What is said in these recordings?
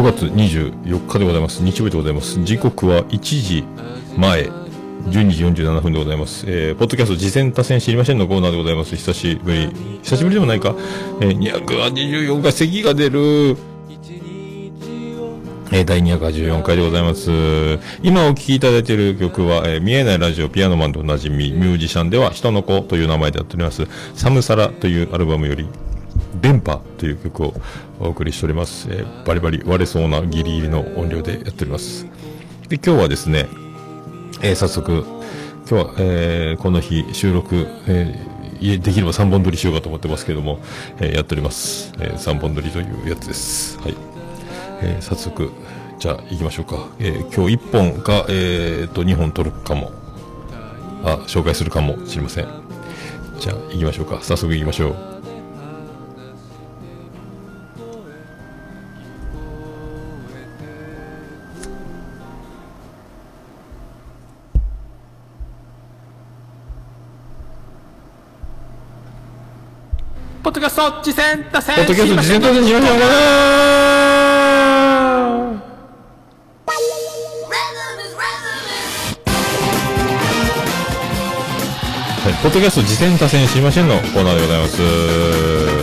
5月24日でございます。日曜日でございます。時刻は1時前、12時47分でございます。えー、ポッドキャスト、事前多戦知りませんのコーナーでございます。久しぶり。久しぶりでもないかえー、284回咳が出る。えー、第284回でございます。今お聴きいただいている曲は、えー見えないラジオピアノマンでおなじみ、ミュージシャンでは人の子という名前でやっております。サムサラというアルバムより、電波という曲をお送りしております。えーバリバリ割れそうなギリギリの音量でやっております。で、今日はですね、えー早速、今日は、えーこの日収録、えーできれば3本撮りしようかと思ってますけども、えーやっております。え3本撮りというやつです。はい。えー早速、じゃあ行きましょうか。えー今日1本か、えーと、2本撮るかも。あ、紹介するかもしれません。じゃあ行きましょうか。早速行きましょう。ポッドキャスト次戦打線ポッドキャスト事前登場しましょうはい、ポッドキャスト事前多戦しませんのコーナーでございます。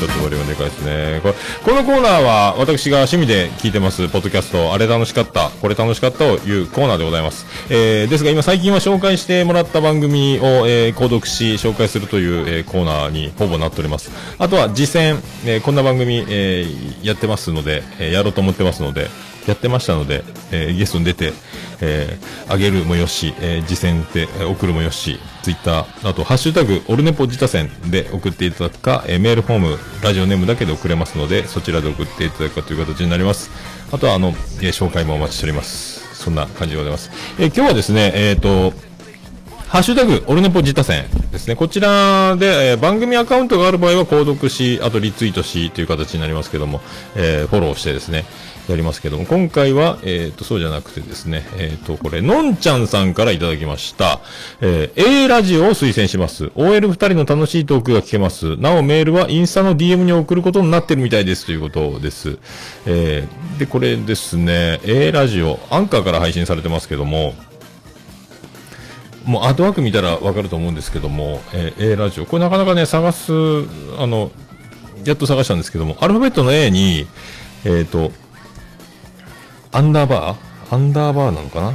ちょっとボリュームでかいですね。これこのコーナーは私が趣味で聞いてます、ポッドキャスト、あれ楽しかった、これ楽しかったというコーナーでございます。えー、ですが今最近は紹介してもらった番組を、えー、購読し、紹介するという、えーコーナーにほぼなっております。あとは実践、えーこんな番組、えーやってますので、えーやろうと思ってますので、やってましたので、えーゲストに出て、えー、あげるもよし、えー、次戦で、え送るもよし、ツイッター、あと、ハッシュタグ、オルネポ自他戦で送っていただくか、えーメールフォーム、ラジオネームだけで送れますので、そちらで送っていただくかという形になります。あとは、あの、えー紹介もお待ちしております。そんな感じでございます。えー今日はですね、えっ、と、ハッシュタグ、オルネポ自他戦ですね。こちらで、えー番組アカウントがある場合は購読し、あとリツイートしという形になりますけども、えーフォローしてですね、やりますけども、今回は、えっ、と、そうじゃなくてですね、えっ、と、これ、のんちゃんさんからいただきました。えー A ラジオを推薦します。OL 二人の楽しいトークが聞けます。なお、メールはインスタの DM に送ることになってるみたいですということです。えで、これですね、A ラジオ、アンカーから配信されてますけども、もうアートワーク見たらわかると思うんですけども、えー A ラジオ。これなかなかね、探す、あの、やっと探したんですけども、アルファベットの A に、えっ、と、アンダーバー？アンダーバーなのかな？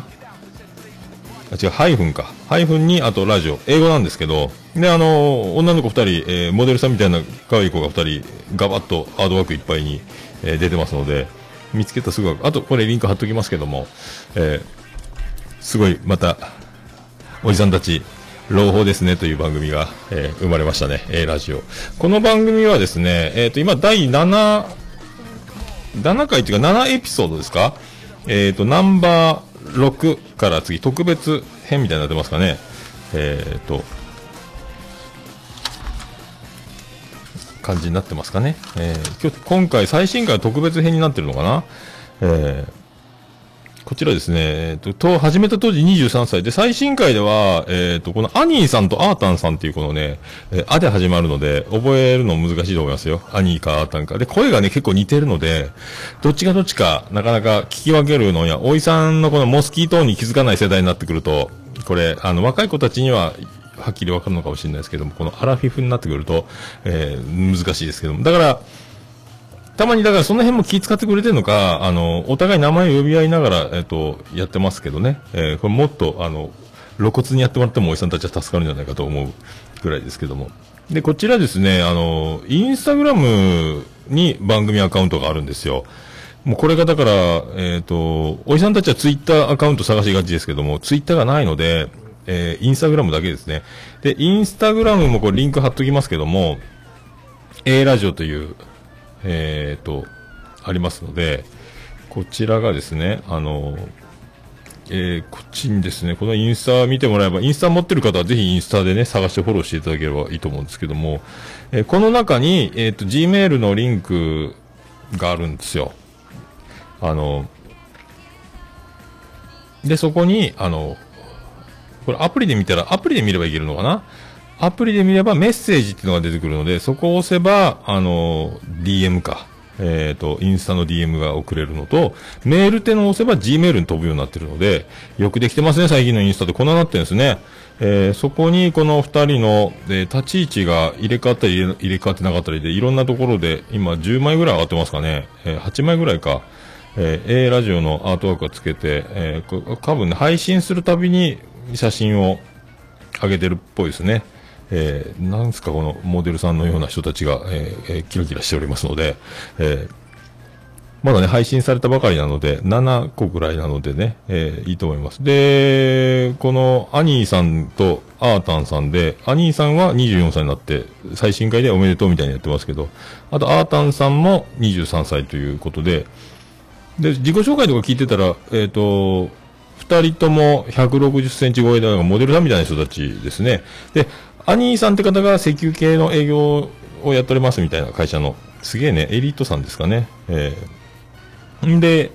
あ、違う、ハイフンか。ハイフンに、あとラジオ。英語なんですけど、で、あの、女の子二人、えーモデルさんみたいな可愛い子が二人、ガバッとアートワークいっぱいに、えー出てますので、見つけたすぐあと、これリンク貼っときますけども、えーすごい、また、おじさんたち、朗報ですねという番組が、えー生まれましたね、A ラジオ。この番組はですね、えっ、と、今、第7、7回っていうか、7エピソードですか？えっ、と、ナンバー6から次、特別編みたいになってますかね？えっ、と、感じになってますかね？えー今日、今回、最新回は特別編になってるのかな？えーこちらですね、えっ、と、と、始めた当時23歳で、最新回では、えっ、と、このアニーさんとアータンさんっていうこのね、えーあで始まるので、覚えるの難しいと思いますよ。アニーかアータンか。で、声がね、結構似てるので、どっちがどっちか、なかなか聞き分けるのや、おいさんのこのモスキートに気づかない世代になってくると、これ、あの、若い子たちには、はっきりわかるのかもしれないですけども、このアラフィフになってくると、えー難しいですけども。だから、たまにだからその辺も気遣ってくれてるのか、あの、お互い名前を呼び合いながら、えっ、と、やってますけどね。えーこれもっと、あの、露骨にやってもらってもおじさんたちは助かるんじゃないかと思うぐらいですけども。で、こちらですね、あの、インスタグラムに番組アカウントがあるんですよ。もうこれがだから、えっ、と、おじさんたちはツイッターアカウント探しがちですけども、ツイッターがないので、えーインスタグラムだけですね。で、インスタグラムもこれリンク貼っときますけども、A ラジオという、えっ、と、ありますので、こちらがですね、あの、えーこっちにですね、このインスタ見てもらえば、インスタ持ってる方はぜひインスタでね、探してフォローしていただければいいと思うんですけども、えーこの中に、えっ、と、Gmail のリンクがあるんですよ。あの、で、そこに、あの、これアプリで見たら、アプリで見ればいけるのかな？アプリで見ればメッセージっていうのが出てくるので、そこを押せば、あの、DM か。えっ、と、インスタの DM が送れるのと、メールってのを押せば Gmail に飛ぶようになってるので、よくできてますね、最近のインスタってこんななってるんですね。えーそこにこの二人の、えー立ち位置が入れ替わったり入れ替わってなかったりで、いろんなところで、今10枚ぐらい上がってますかね。えー8枚ぐらいか。えー A ラジオのアートワークをつけて、えー多分ね、配信するたびに写真を上げてるっぽいですね。えーなんですか、このモデルさんのような人たちが、えーキラキラしておりますので、えーまだね、配信されたばかりなので、7個ぐらいなのでね、えーいいと思います。で、このアニーさんとアータンさんで、アニーさんは24歳になって、最新回でおめでとうみたいにやってますけど、あとアータンさんも23歳ということで、で、自己紹介とか聞いてたら、えっ、と、二人とも160センチ超えだがモデルさんみたいな人たちですね。で、アニーさんって方が石油系の営業をやっておりますみたいな会社の、すげえね、エリートさんですかね。えーんで、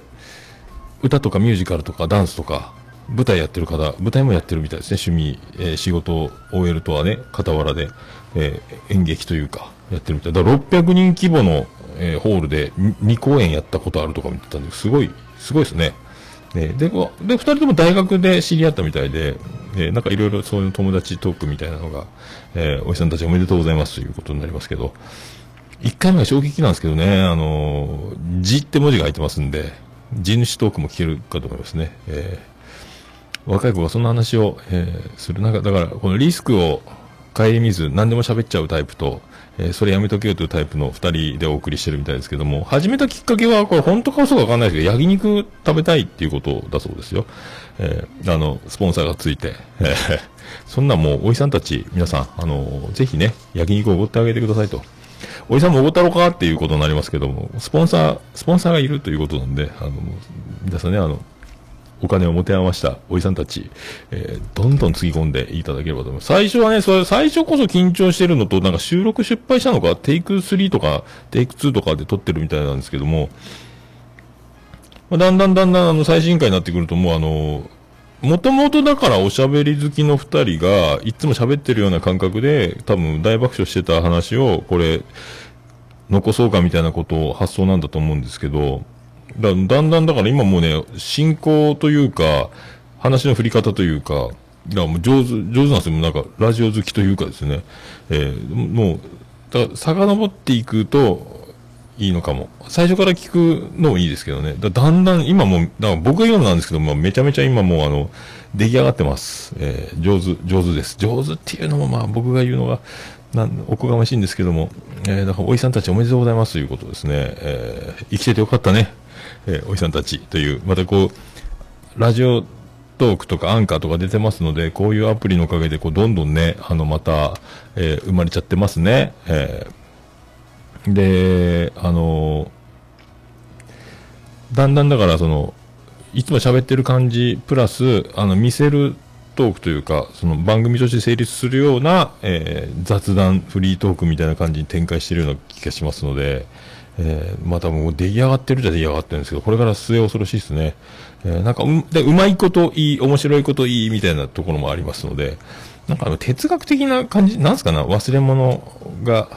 歌とかミュージカルとかダンスとか、舞台やってる方、舞台もやってるみたいですね、趣味、えー仕事を終えるとはね、傍らで、えー演劇というか、やってるみたい。だから600人規模の、えーホールで2公演やったことあるとか見てたんで、すごい、すごいですね。ねで、こうで、二人とも大学で知り合ったみたいで、えなんかいろいろそういう友達トークみたいなのが、えーおじさんたちおめでとうございますということになりますけど、1回目は衝撃なんですけどね、あのー、字って文字が入ってますんで、地主トークも聞けるかと思いますね。えー若い子がそんな話を、えーする中、だから、このリスクを顧みず何でも喋っちゃうタイプと、えそれやめとけよというタイプの二人でお送りしてるみたいですけども、始めたきっかけは、これ本当か嘘かわかんないですけど、焼肉食べたいっていうことだそうですよ。えーあの、スポンサーがついて、えそんなもう、おじさんたち、皆さん、あのぜひね、焼肉をおごってあげてくださいと。おじさんもおごったろかっていうことになりますけども、スポンサー、スポンサーがいるということなんで、あの、皆さんね、あの、お金を持て余したおじさんたち、えーどんどんつぎ込んでいただければと思います。最初はね、それ、最初こそ緊張してるのと、なんか収録失敗したのか、テイク3とか、テイク2とかで撮ってるみたいなんですけども、まあだんだんだんだんあの最新回になってくるともうあの、もともとだからおしゃべり好きの二人が、いつも喋ってるような感覚で、多分大爆笑してた話を、これ、残そうかみたいなことを発想なんだと思うんですけど、だだんだんだから今もうね、進行というか、話の振り方というか、だからもう上手、上手なんですよ。なんか、ラジオ好きというかですね。えーもう、だから、遡っていくと、いいのかも。最初から聞くのもいいですけどね。だだんだん、今もう、だから僕が言うのなんですけども、めちゃめちゃ今もうあの、出来上がってます。えー上手、上手です。上手っていうのもまあ僕が言うのが、なんおこがましいんですけども、えーだからおじさんたちおめでとうございますということですね。えー生きててよかったね。えーおじさんたちという、またこう、ラジオトークとかアンカーとか出てますので、こういうアプリのおかげで、こう、どんどんね、あの、また、えー生まれちゃってますね。えーで、あのだんだんだから、その、いつも喋ってる感じ、プラス、あの、見せるトークというか、その番組として成立するような、えー雑談、フリートークみたいな感じに展開しているような気がしますので、えーまたもう出来上がってるじゃ出来上がってるんですけど、これから末恐ろしいですね。えーなんかう、で、うまいこといい、面白いこといいみたいなところもありますので、なんかあの、哲学的な感じ、なんすかな、忘れ物が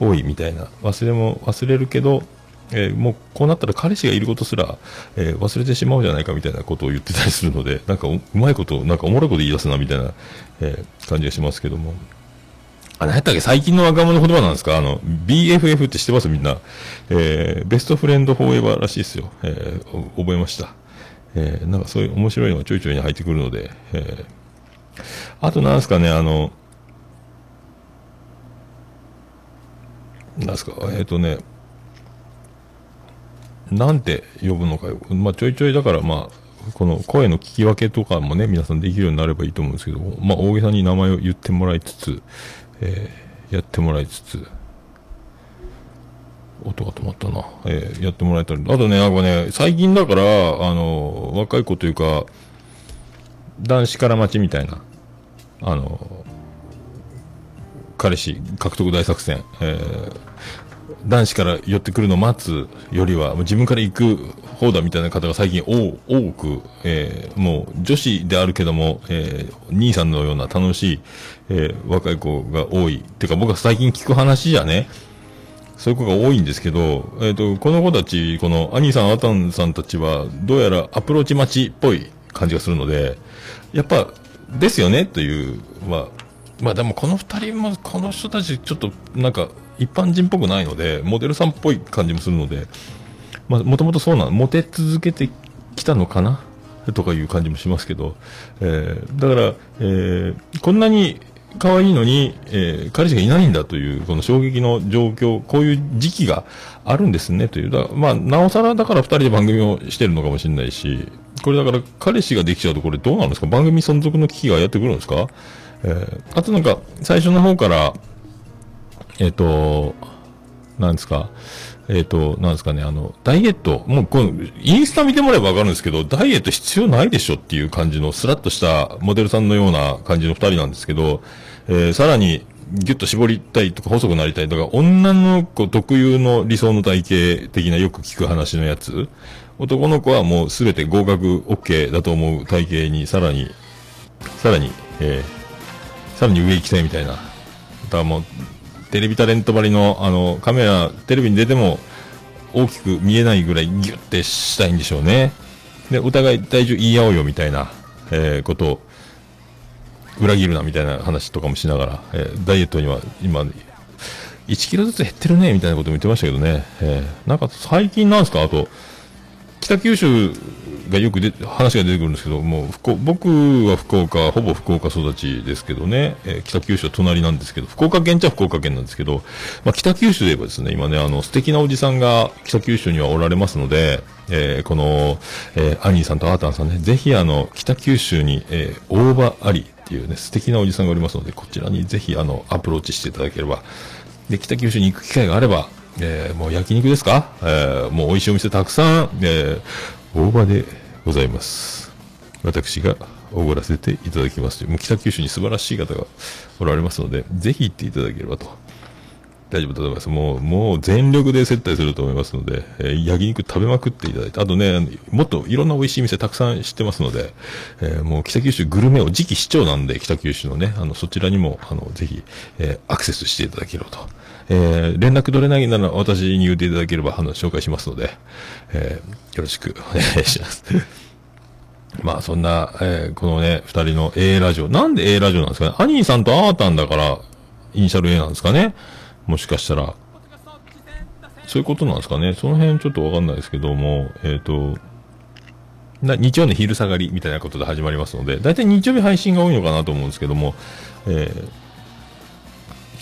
多いみたいな、忘れも忘れるけど、えーもうこうなったら彼氏がいることすら、えー忘れてしまうじゃないかみたいなことを言ってたりするので、なんかうまいこと、なんかおもろいこと言い出すなみたいな、えー感じがしますけども。あ、何やったっけ？最近の若者の言葉なんですか？あの、BFF って知ってます？みんな。えーベストフレンドフォーエバーらしいですよ。えー覚えました。えーなんかそういう面白いのがちょいちょいに入ってくるので、えーあとなんですかね、あの、なんですか、えっ、とね、なんて呼ぶのかよ。まあ、ちょいちょいだから、まあ、この声の聞き分けとかもね、皆さんできるようになればいいと思うんですけど、まあ、大げさに名前を言ってもらいつつ、えーやってもらいつつ、音が止まったな。えーやってもらえたり。あとね、なんかね、最近だから、あの、若い子というか、男子から待ちみたいな、あの、彼氏獲得大作戦、えー男子から寄ってくるのを待つよりは、もう自分から行く方だみたいな方が最近多く、えーもう女子であるけども、えー兄さんのような楽しい、えー若い子が多い。てか僕は最近聞く話じゃね、そういう子が多いんですけど、えっ、と、この子たち、この兄さん、アタンさんたちは、どうやらアプローチ待ちっぽい感じがするので、やっぱ、ですよね、という、まあ、まあでもこの二人も、この人たち、ちょっと、なんか、一般人っぽくないので、モデルさんっぽい感じもするので、まあ、もともとそうなの、モテ続けてきたのかな？とかいう感じもしますけど、えー、だから、えー、こんなに可愛いのに、えー、彼氏がいないんだという、この衝撃の状況、こういう時期があるんですねという、だまあ、なおさらだから二人で番組をしてるのかもしれないし、これだから彼氏ができちゃうとこれどうなんですか？番組存続の危機がやってくるんですか？えー、あとなんか、最初の方から、えっ、と、なんですか、えっ、と、なんですかね、あの、ダイエット、もうこの、インスタ見てもらえばわかるんですけど、ダイエット必要ないでしょっていう感じの、スラッとしたモデルさんのような感じの二人なんですけど、えーさらに、ギュッと絞りたいとか細くなりたいとか、女の子特有の理想の体型的なよく聞く話のやつ、男の子はもうすべて合格 OK だと思う体型に、さらに、さらに、えーさらに上行きたいみたいな。だからもう、テレビタレントばりの、あの、カメラ、テレビに出ても、大きく見えないぐらいギュッてしたいんでしょうね。で、お互い体重言い合おうよみたいな、えーことを、裏切るなみたいな話とかもしながら、えーダイエットには今、1キロずつ減ってるね、みたいなことも言ってましたけどね。えーなんか最近なんですか？あと、北九州がよくで話が出てくるんですけど、もう福僕は福岡、ほぼ福岡育ちですけどね、えー北九州は隣なんですけど、福岡県っちゃ福岡県なんですけど、まあ、北九州で言えばですね、今ね、あの、素敵なおじさんが北九州にはおられますので、えーこの、えーアニーさんとアータンさんね、ぜひあの、北九州に、えー大場ありっていうね、素敵なおじさんがおりますので、こちらにぜひあの、アプローチしていただければ、で、北九州に行く機会があれば、えーもう焼肉ですか？えーもう美味しいお店たくさん、えー大場でございます。私がおごらせていただきますというもう北九州に素晴らしい方がおられますので、ぜひ行っていただければと。大丈夫だと思います。もう、もう全力で接待すると思いますので、えー焼肉食べまくっていただいて、あとね、もっといろんな美味しい店たくさん知ってますので、えーもう北九州グルメを次期市長なんで、北九州のね、あの、そちらにも、あの、ぜひ、えーアクセスしていただければと。えー連絡取れないなら私に言っていただければ、あの、紹介しますので、えーよろしくお願いします。まあそんな、えーこのね、二人の A ラジオ。なんで A ラジオなんですかね？アニーさんとアータンだから、イニシャル A なんですかね？もしかしたら。そういうことなんですかね？その辺ちょっとわかんないですけども、えっ、と、な日曜の昼下がりみたいなことで始まりますので、だいたい日曜日配信が多いのかなと思うんですけども、えー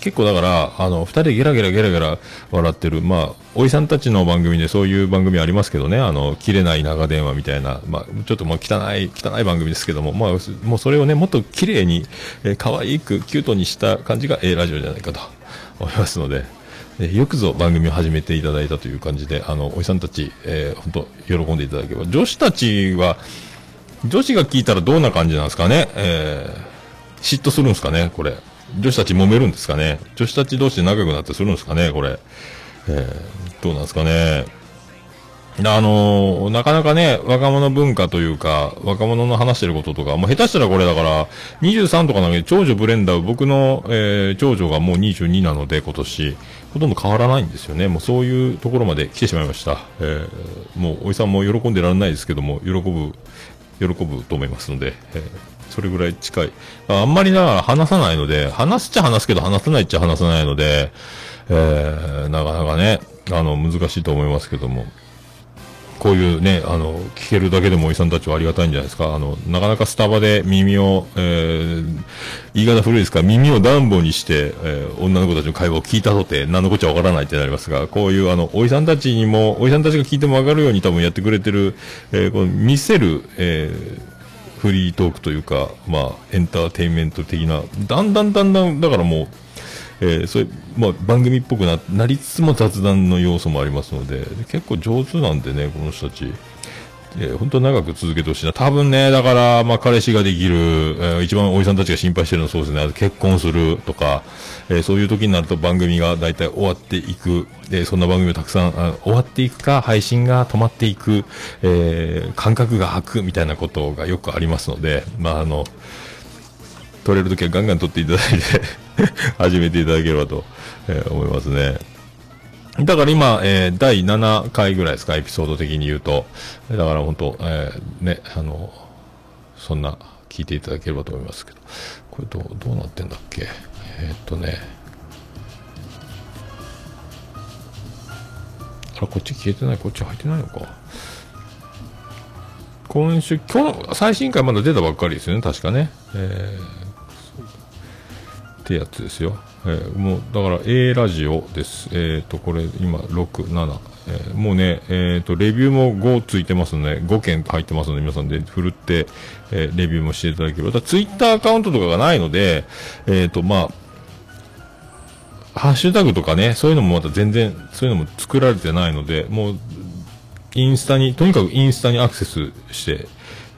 結構だから、あの、二人ゲラゲラゲラゲラ笑ってる、まあ、おじさんたちの番組でそういう番組ありますけどね、あの、切れない長電話みたいな、まあ、ちょっともう汚い、汚い番組ですけども、まあ、もうそれをね、もっと綺麗に、えー可愛く、キュートにした感じが A ラジオじゃないかと。思いますので、えーよくぞ番組を始めていただいたという感じで、あの、おじさんたち、えー、本当喜んでいただければ。女子たちは、女子が聞いたらどんな感じなんですかね。えー、嫉妬するんですかねこれ。女子たち揉めるんですかね？女子たち同士で仲良くなってするんですかね？これ。えー、どうなんですかね？あのーなかなかね、若者文化というか、若者の話してることとか、もう下手したらこれだから、23とかなんで、長女ブレンダー、僕の、えー長女がもう22なので、今年、ほとんど変わらないんですよね。もうそういうところまで来てしまいました。えーもう、おじさんも喜んでられないですけども、喜ぶ、喜ぶと思いますので、えーそれぐらい近い。あんまりだから話さないので、話すっちゃ話すけど話さないっちゃ話さないので、えーなかなかね、あの、難しいと思いますけども、こういうね、あの、聞けるだけでもおじさんたちはありがたいんじゃないですか。あの、なかなかスタバで耳を、えー、言い方古いですか、耳を暖房にして、えー女の子たちの会話を聞いたとて、何のこっちゃわからないってなりますが、こういうあの、おじさんたちにも、おじさんたちが聞いてもわかるように多分やってくれてる、えーこの見せる、えーフリートークというか、まあ、エンターテインメント的な、だんだんだんだん、だからもう、えーそれ、まあ、番組っぽくななりつつも雑談の要素もありますので、結構上手なんでね、この人たち。えー本当長く続けてほしいな。多分ね、だから、まあ、彼氏ができる、えー一番おじさんたちが心配してるのはそうですね。結婚するとか、えーそういう時になると番組が大体終わっていく。で、そんな番組をたくさん、あ終わっていくか、配信が止まっていく、えー間隔が空くみたいなことがよくありますので、まあ、あの、撮れる時はガンガン撮っていただいて、始めていただければと、えー思いますね。だから今、えー第7回ぐらいですか、エピソード的に言うと。だから本当、えーね、あの、そんな、聞いていただければと思いますけど。これどう、どうなってんだっけ？えーっとね。あら、こっち消えてない、こっち入ってないのか。今週、今日、最新回まだ出たばっかりですよね、確かね。えーってやつですよ。えーもう、だから A ラジオです。えっ、と、これ今、6、7、えーもうね、えっ、と、レビューも5ついてますので、5件入ってますので、皆さんで、ふるって、えーレビューもしていただければ。ただ、ツイッターアカウントとかがないので、えっ、と、まあ、ハッシュタグとかね、そういうのもまた全然、そういうのも作られてないので、もう、インスタに、とにかくインスタにアクセスして、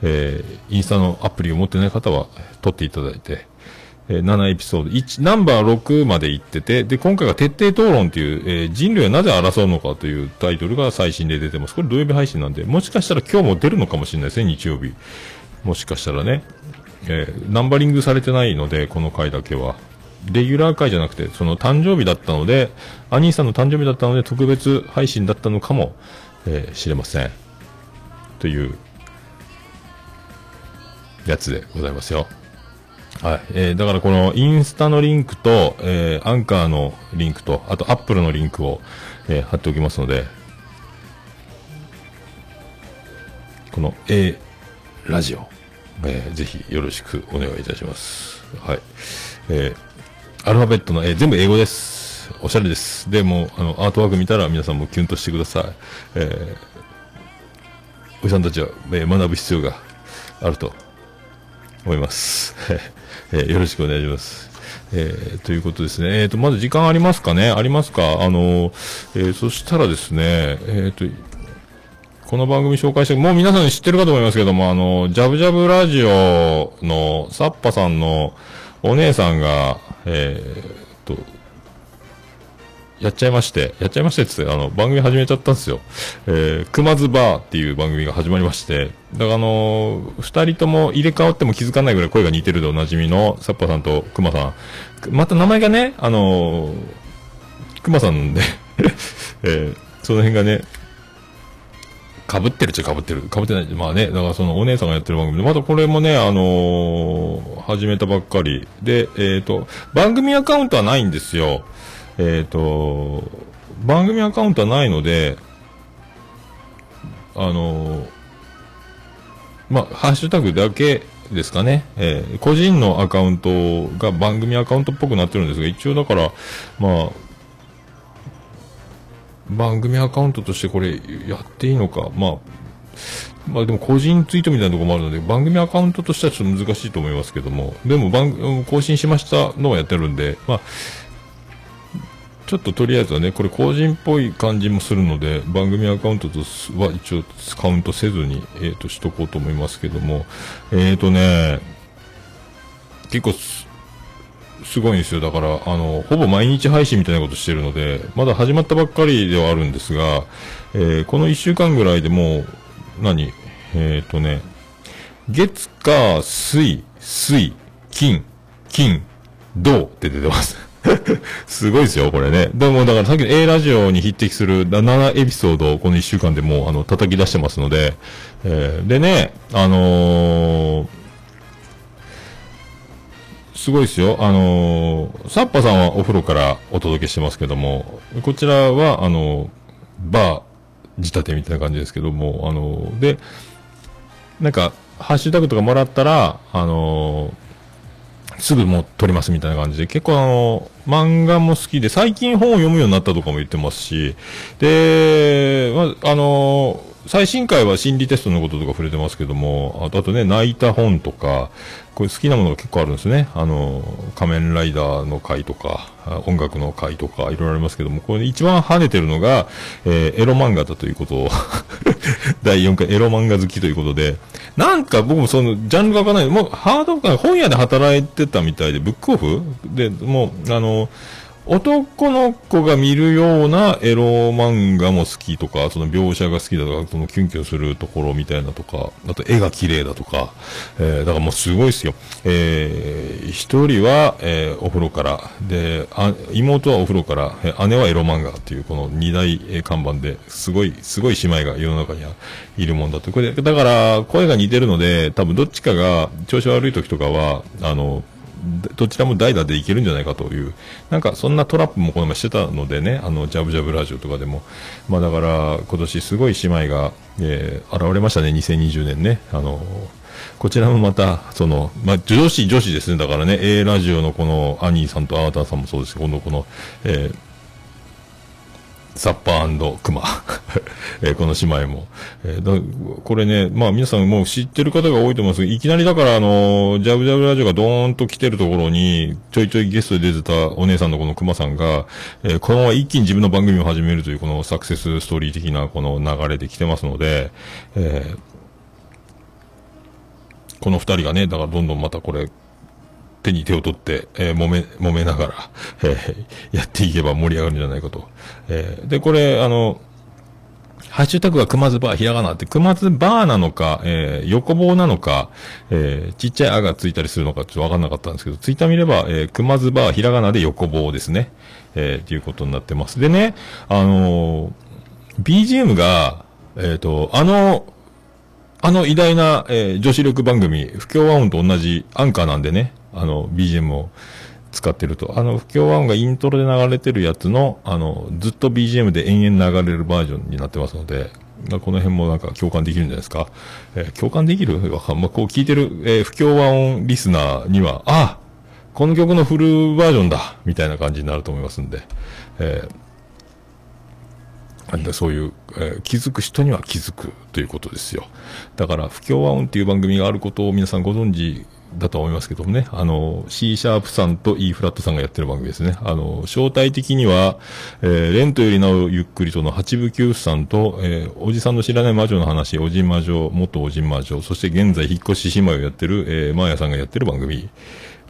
えーインスタのアプリを持ってない方は、撮っていただいて、えー7エピソード、1、ナンバー6まで行ってて、で、今回が徹底討論という、えー人類はなぜ争うのかというタイトルが最新で出てます。これ土曜日配信なんで、もしかしたら今日も出るのかもしれないですね、日曜日。もしかしたらね。えーナンバリングされてないので、この回だけは。レギュラー回じゃなくて、その誕生日だったので、アニーさんの誕生日だったので、特別配信だったのかも、えー知れません。という、やつでございますよ。はい。えー、だからこのインスタのリンクと、えー、アンカーのリンクと、あとアップルのリンクを、えー貼っておきますので、この A ラジオ、えーぜひよろしくお願いいたします。はい。えー、アルファベットの A、全部英語です。おしゃれです。でも、あの、アートワーク見たら皆さんもキュンとしてください。えー、おじさんたちは、えー学ぶ必要があると思います。えーよろしくお願いします。えーということですね。えっ、と、まず時間ありますかね？ありますか？あの、えそしたらですね、えっ、と、この番組紹介して、もう皆さん知ってるかと思いますけども、あの、ジャブジャブラジオのサッパさんのお姉さんが、えっと、やっちゃいまして、やっちゃいましてってって、あの、番組始めちゃったんですよ。えー、熊津バーっていう番組が始まりまして、だからあのー二人とも入れ替わっても気づかないぐらい声が似てるでおなじみの、サッパさんと熊さん。また名前がね、あのー熊さんなんで、えーその辺がね、被ってるっちゃ被ってる。被ってない。まあね、だからそのお姉さんがやってる番組で、またこれもね、あのー始めたばっかり。で、えっ、と、番組アカウントはないんですよ。えっ、と、番組アカウントはないので、あのま、ハッシュタグだけですかね。えー個人のアカウントが番組アカウントっぽくなってるんですが、一応だから、まあ、番組アカウントとしてこれやっていいのか、まあ、まあでも個人ツイートみたいなとこもあるので、番組アカウントとしてはちょっと難しいと思いますけども、でも番、更新しましたのはやってるんで、まあ、ちょっととりあえずはね、これ個人っぽい感じもするので、番組アカウントとは一応カウントせずに、えっ、と、しとこうと思いますけども、えっ、とね、結構す、すごいんですよ。だから、あの、ほぼ毎日配信みたいなことしてるので、まだ始まったばっかりではあるんですが、えーこの1週間ぐらいでもう、何？えっ、とね、月、火、水、水、金、金、銅って出てます。すごいですよ、これね。でも、だからさっきの A ラジオに匹敵する7エピソードをこの1週間でもう、あの、叩き出してますので、えーでね、あのーすごいですよ。あのーサッパさんはお風呂からお届けしてますけども、こちらは、あのバー仕立てみたいな感じですけども、あので、なんか、ハッシュタグとかもらったら、あのすぐもう撮りますみたいな感じで、結構あの、漫画も好きで、最近本を読むようになったとかも言ってますし、で、まあ、あの最新回は心理テストのこととか触れてますけども、あとあとね、泣いた本とか、これ好きなものが結構あるんですね。あの、仮面ライダーの回とか、音楽の回とか、いろいろありますけども、これ一番跳ねてるのが、えーエロ漫画だということを 第4回エロ漫画好きということで、なんか僕もその、ジャンルがわからない、もうハードか、本屋で働いてたみたいで、ブックオフ？で、もう、あの、男の子が見るようなエロ漫画も好きとか、その描写が好きだとか、そのキュンキュンするところみたいなとか、あと絵が綺麗だとか、えー、だからもうすごいですよ。えー、一人は、えー、お風呂から、で、あ妹はお風呂から、姉はエロ漫画っていうこの二大、看板ですごい、すごい姉妹が世の中にはいるもんだと。これ、だから声が似てるので、多分どっちかが調子悪い時とかは、あの、どちらも代打でいけるんじゃないかという、なんかそんなトラップもこの前してたのでね、あの、ジャブジャブラジオとかでも。まあだから、今年すごい姉妹が、えー、現れましたね、2020年ね。あの、こちらもまた、その、まあ、女子、女子ですね。だからね、A ラジオのこの、アニーさんとアーターさんもそうですけど、この、この、えー、サッパークマ、えー、この姉妹も。えー、これね、まあ皆さんもう知ってる方が多いと思います、いきなりだからあのー、ジャブジャブラジオがドーンと来てるところに、ちょいちょいゲストで出てたお姉さんのこのクマさんが、えー、このまま一気に自分の番組を始めるというこのサクセスストーリー的なこの流れで来てますので、えー、この二人がね、だからどんどんまたこれ、手に手を取って、えー、揉め、揉めながら、えー、やっていけば盛り上がるんじゃないかと。えー、で、これ、あの、ハッシュタグは熊津バー、ひらがなって、熊津バーなのか、えー、横棒なのか、えー、ちっちゃいあがついたりするのかちょっとわかんなかったんですけど、ツイッター見れば、えー、熊津バー、ひらがなで横棒ですね。えー、っていうことになってます。でね、あのー、BGM が、えっ、と、あの、あの偉大な、えー、女子力番組、不協和音と同じアンカーなんでね、あの、BGM を使ってると。あの、不協和音がイントロで流れてるやつの、あの、ずっと BGM で延々流れるバージョンになってますので、この辺もなんか共感できるんじゃないですか。えー、共感できる？わかん、まあ、こう聞いてる、えー、不協和音リスナーには、あこの曲のフルバージョンだみたいな感じになると思いますんで、えー、そういう、えー、気づく人には気づくということですよ。だから、不協和音っていう番組があることを皆さんご存知だと思いますけどもね、あの、C シャープさんと E フラットさんがやってる番組ですね。あの、正体的には、えー、レントよりなおゆっくりとの八部九夫さんと、えー、おじさんの知らない魔女の話、おじ魔女、元おじ魔女、そして現在引っ越し姉妹をやってる、えー、マーヤさんがやってる番組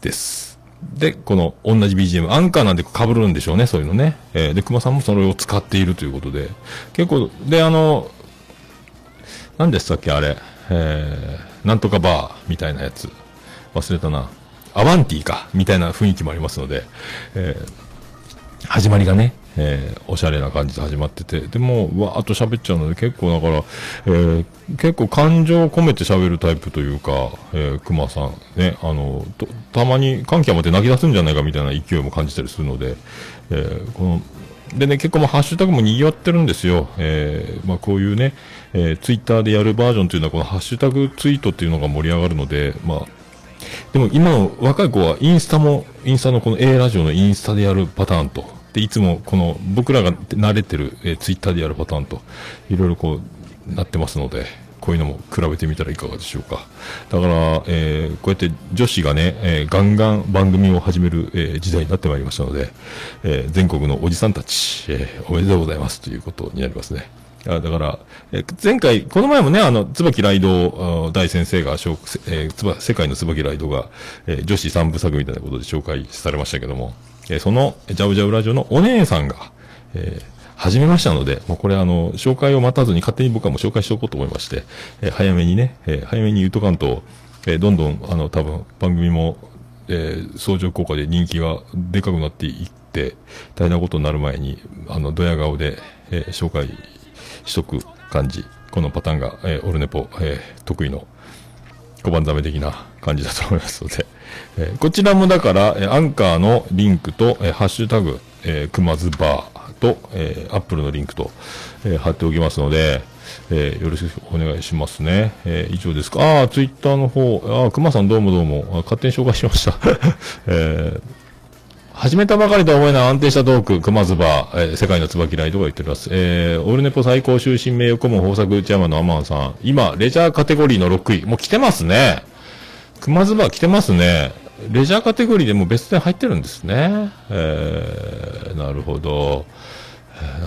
です。で、この同じ BGM、アンカーなんで被るんでしょうね、そういうのね。えー、で、熊さんもそれを使っているということで、結構、で、あの、何でしたっけ、あれ、えー、なんとかバーみたいなやつ。忘れたな。アバンティか、みたいな雰囲気もありますので、えー、始まりがね、えー、おしゃれな感じで始まってて、でも、わーっと喋っちゃうので、結構だから、えー、結構感情を込めて喋るタイプというか、えー、熊さん、ね、あの、たまに感極まって泣き出すんじゃないかみたいな勢いも感じたりするので、えー、この、でね、結構もハッシュタグも賑わってるんですよ。えー、まあこういうね、えー、ツイッターでやるバージョンというのはこのハッシュタグツイートっていうのが盛り上がるので、まあ、でも今の若い子はインスタも、インスタのこの A ラジオのインスタでやるパターンと、で、いつもこの僕らが慣れてる、えー、ツイッターでやるパターンと、いろいろこう、なってますので、こういうのも比べてみたらいかがでしょうか。だから、えー、こうやって女子がね、えー、ガンガン番組を始める、えー、時代になってまいりましたので、え全国のおじさんたち、えおめでとうございますということになりますね。あだから、え前回、この前もね、あの、椿ライド大先生が、えー、つば、世界の椿ライドが、えー、女子三部作みたいなことで紹介されましたけども、えー、その、ジャブジャブラジオのお姉さんが、えー、始めましたので、もうこれあの、紹介を待たずに勝手に僕はもう紹介しておこうと思いまして、えー、早めにね、えー、早めに言うとかんと、えー、どんどん、あの、多分、番組も、えー、相乗効果で人気がでかくなっていって、大変なことになる前に、あの、ドヤ顔で、えー、紹介しとく感じ。このパターンが、えー、オルネポ、えー、得意の小判ザメ的な感じだと思いますので、えー、こちらもだから、え、アンカーのリンクと、え、ハッシュタグ、えー、くまずバーと、え、アップルのリンクと、え、貼っておきますので、えー、よろしくお願いしますね。えー、以上ですか。ああ、ツイッターの方、ああ、熊さんどうもどうも、勝手に紹介しました。えー始めたばかりとは思えない安定したトーク、熊ズバ、えー、世界の椿ライドが言っております。えー、オールネポ最高終身名誉顧問豊作チェアマンのアマンさん。今、レジャーカテゴリーの6位。もう来てますね。熊ズバ来てますね。レジャーカテゴリーでも別で入ってるんですね。えー、なるほど。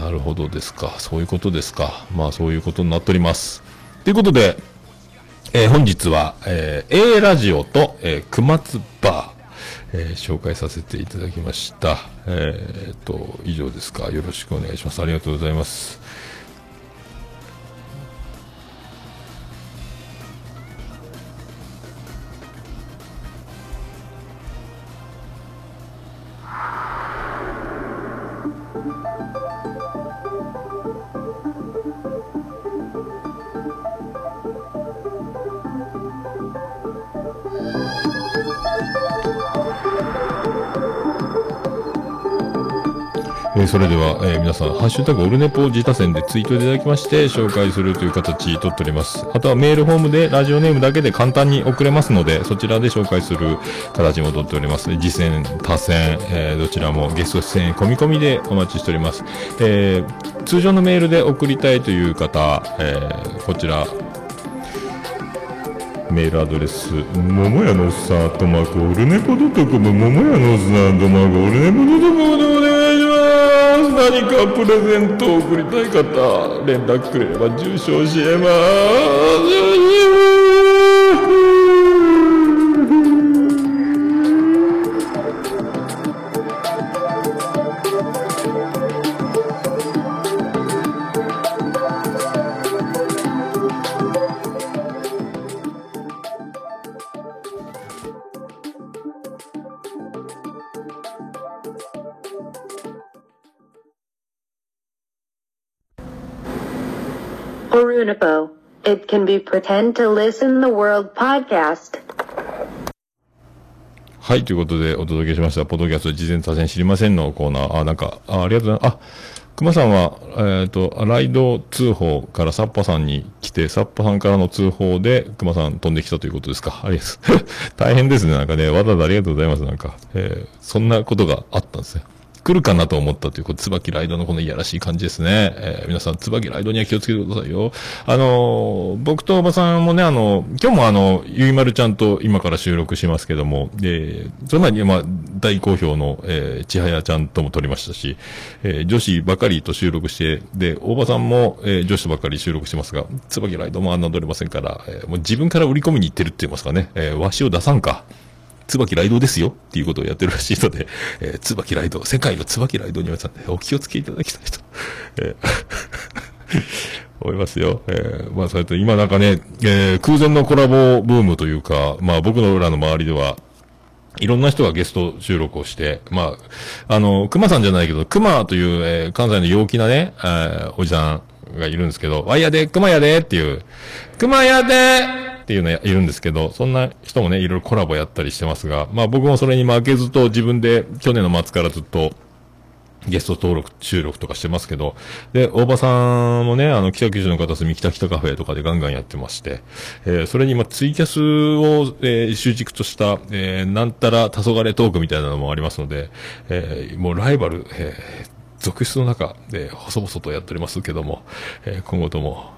なるほどですか。そういうことですか。まあそういうことになっております。ということで、えー本日は、えー A ラジオと、えー、熊津バー、えー紹介させていただきました。えーっと、以上ですか。よろしくお願いします。ありがとうございます。えそれでは、え皆さん、ハッシュタグオルネポ自他戦でツイートいただきまして、紹介するという形とっております。あとはメールフォームでラジオネームだけで簡単に送れますので、そちらで紹介する形もとっております。次戦、他戦、えーどちらもゲスト出演込み込みでお待ちしております。えー通常のメールで送りたいという方、えーこちら、メールアドレス、ももやのおっさん、アットマーク、オルネポドトコム、ももやのおっさん、アットマーク、オルネポドトコム。何かプレゼントを送りたい方、連絡くれれば住所教えます。Can be pretend to listen the world podcast. はい、ということでお届けしました、ポッドキャスト事前多戦知りませんのコーナー。あ、なんか、あありがとうございます。あ、熊さんは、えっ、と、ライド通報からサッパさんに来て、サッパさんからの通報で熊さん飛んできたということですか？ありがとうございます。大変ですね。なんかね、わざわざありがとうございます。なんか、えーそんなことがあったんですね。来るかなと思ったということ、椿ライドのこのいやらしい感じですね。えー皆さん、椿ライドには気をつけてくださいよ。あのー僕とおばさんもね、あの、今日もあの、ゆいまるちゃんと今から収録しますけども、で、その前に、まあ、大好評の、えー、ちはやちゃんとも撮りましたし、えー女子ばかりと収録して、で、大場さんも、えー女子ばかり収録してますが、椿ライドも侮れませんから、えーもう自分から売り込みに行ってるって言いますかね、えーわしを出さんか。椿ライドですよっていうことをやってるらしいので、えー、椿ライド、世界の椿ライドにはさんでお気をつけいただきたいと、えー 思いますよ。えーまあ、そうやって今なんかね、えー空前のコラボブームというか、まあ僕の裏の周りでは、いろんな人がゲスト収録をして、まあ、あの、熊さんじゃないけど、熊という、えー関西の陽気なね、えーおじさんがいるんですけど、わいやで、熊やでっていう、熊やでっていうのいるんですけど、そんな人もね、いろいろコラボやったりしてますが、まあ僕もそれに負けずと自分で去年の末からずっと、ゲスト登録、収録とかしてますけど、で、大場さんもね、あの、北九州の片隅、北北カフェとかでガンガンやってまして、えーそれに今、ツイキャスを、えー習軸とした、えーなんたら黄昏トークみたいなのもありますので、えーもうライバル、えー続出の中で、細々とやっておりますけども、えー今後とも、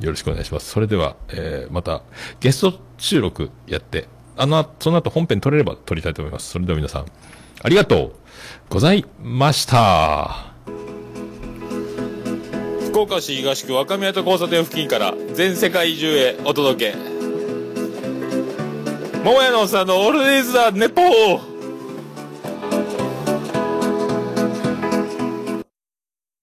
よろしくお願いします。それでは、えーまた、ゲスト収録やって、あの、その後本編撮れれば撮りたいと思います。それでは皆さん、ありがとうございました。福岡市東区若宮と交差点付近から全世界中へお届け。桃屋のおっさんのオールディーズ・ザ・ネポー